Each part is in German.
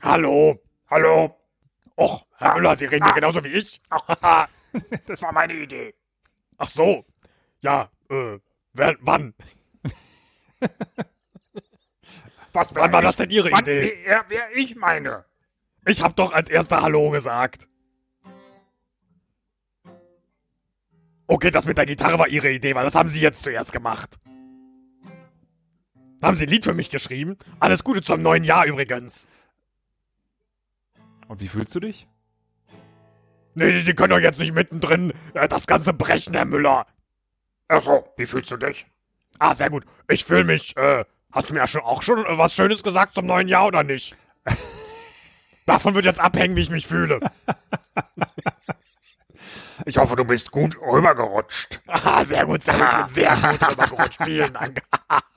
Hallo. Hallo? Och, Herr Müller, Sie reden ja genauso wie ich. Das war meine Idee. Ach so. Ja, äh, wer, wann? Was Wann war das denn Ihre wann, Idee? Wer, wer ich meine. Ich hab doch als erster Hallo gesagt. Okay, das mit der Gitarre war Ihre Idee, weil das haben Sie jetzt zuerst gemacht. Haben Sie ein Lied für mich geschrieben? Alles Gute zum neuen Jahr übrigens. Und wie fühlst du dich? Nee, Sie können doch jetzt nicht mittendrin äh, das Ganze brechen, Herr Müller. Ach so, wie fühlst du dich? Ah, sehr gut. Ich fühle mich, äh, hast du mir ja schon auch schon äh, was Schönes gesagt zum neuen Jahr oder nicht? Davon wird jetzt abhängen, wie ich mich fühle. Ich hoffe, du bist gut rübergerutscht. Ah, sehr gut, sehr gut. Ich bin sehr gut rübergerutscht. Vielen Dank.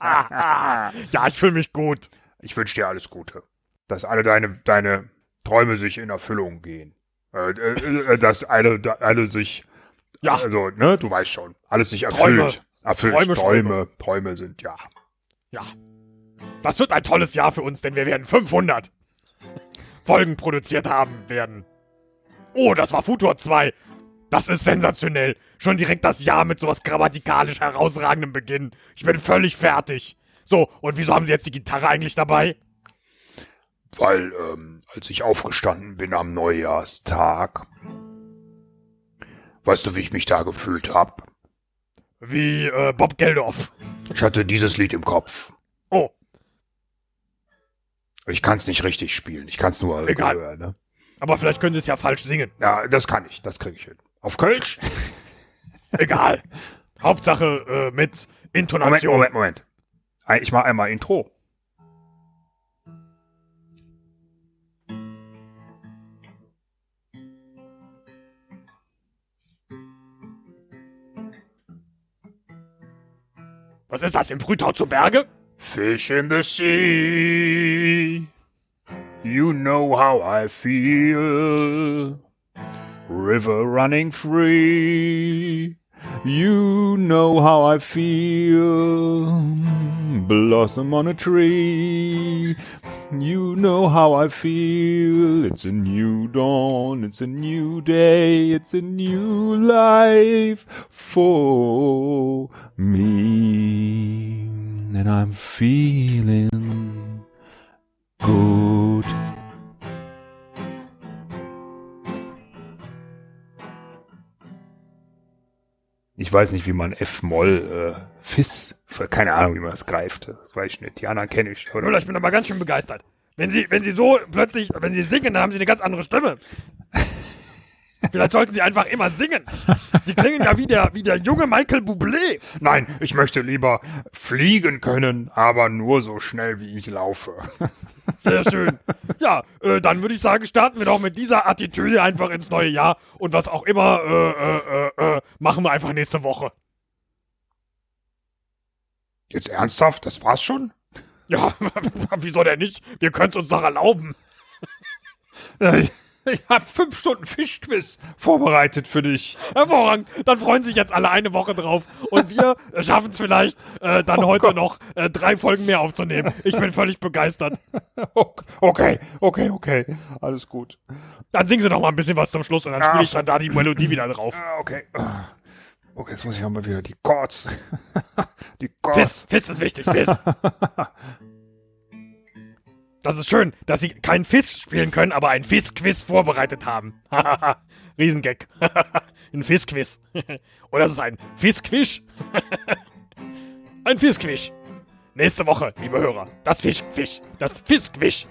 ja, ich fühle mich gut. Ich wünsche dir alles Gute. Dass alle deine, deine Träume sich in Erfüllung gehen. Äh, äh, äh, dass alle, da- alle sich, Ja. also, ne, du weißt schon, alles sich Träume. erfüllt. Erfüllt. Träume, Träume, Träume sind, ja. Ja. Das wird ein tolles Jahr für uns, denn wir werden 500 Folgen produziert haben werden. Oh, das war Futur 2. Das ist sensationell. Schon direkt das Jahr mit sowas grammatikalisch herausragendem Beginn. Ich bin völlig fertig. So, und wieso haben Sie jetzt die Gitarre eigentlich dabei? Weil, ähm, als ich aufgestanden bin am Neujahrstag, weißt du, wie ich mich da gefühlt habe? Wie äh, Bob Geldof. Ich hatte dieses Lied im Kopf. Oh, Ich kann es nicht richtig spielen. Ich kann es nur Egal. hören, ne? aber vielleicht können Sie es ja falsch singen. Ja, das kann ich. Das kriege ich hin. Auf Kölsch? Egal. Hauptsache äh, mit Moment, Intonation. Moment, Moment. Ein- Ich mache einmal Intro. Was ist das, im Frühtau zu Berge? Fish in the sea. You know how I feel. River running free. You know how I feel. Blossom on a tree. You know how I feel. It's a new dawn. It's a new day. It's a new life for me. And I'm feeling Ich weiß nicht, wie man F-Moll, äh, Fis, keine Ahnung, wie man das greift. Das weiß ich nicht. Die anderen kenne ich. Müller, ich bin aber ganz schön begeistert. Wenn Sie, wenn Sie so plötzlich, wenn Sie singen, dann haben Sie eine ganz andere Stimme. Vielleicht sollten Sie einfach immer singen. Sie klingen ja wie der, wie der junge Michael Bublé. Nein, ich möchte lieber fliegen können, aber nur so schnell, wie ich laufe. Sehr schön. Ja, äh, dann würde ich sagen, starten wir doch mit dieser Attitüde einfach ins neue Jahr. Und was auch immer, äh, äh, äh, äh, machen wir einfach nächste Woche. Jetzt ernsthaft? Das war's schon? Ja, wieso denn nicht? Wir können es uns doch erlauben. Ich, habe fünf Stunden Fischquiz vorbereitet für dich. Hervorragend. Dann freuen sich jetzt alle eine Woche drauf. Und wir schaffen es vielleicht, äh, dann heute noch äh, drei Folgen mehr aufzunehmen. Ich bin völlig begeistert. Okay, okay, okay. Alles gut. Dann singen Sie noch mal ein bisschen was zum Schluss und dann spiele ich dann da die Melodie wieder drauf. Ah, Okay. Okay, jetzt muss ich nochmal wieder die Chords. Die Chords. Fist, Fist ist wichtig, Fist. Das ist schön, dass Sie kein Fist spielen können, aber ein Fist-Quiz vorbereitet haben. Riesengag. ein Fist-Quiz. Oder ist es ein Fisk-Quiz? ein Fisk-Quiz. Nächste Woche, liebe Hörer, das Fisch-Quiz. Das Fisk-Quiz.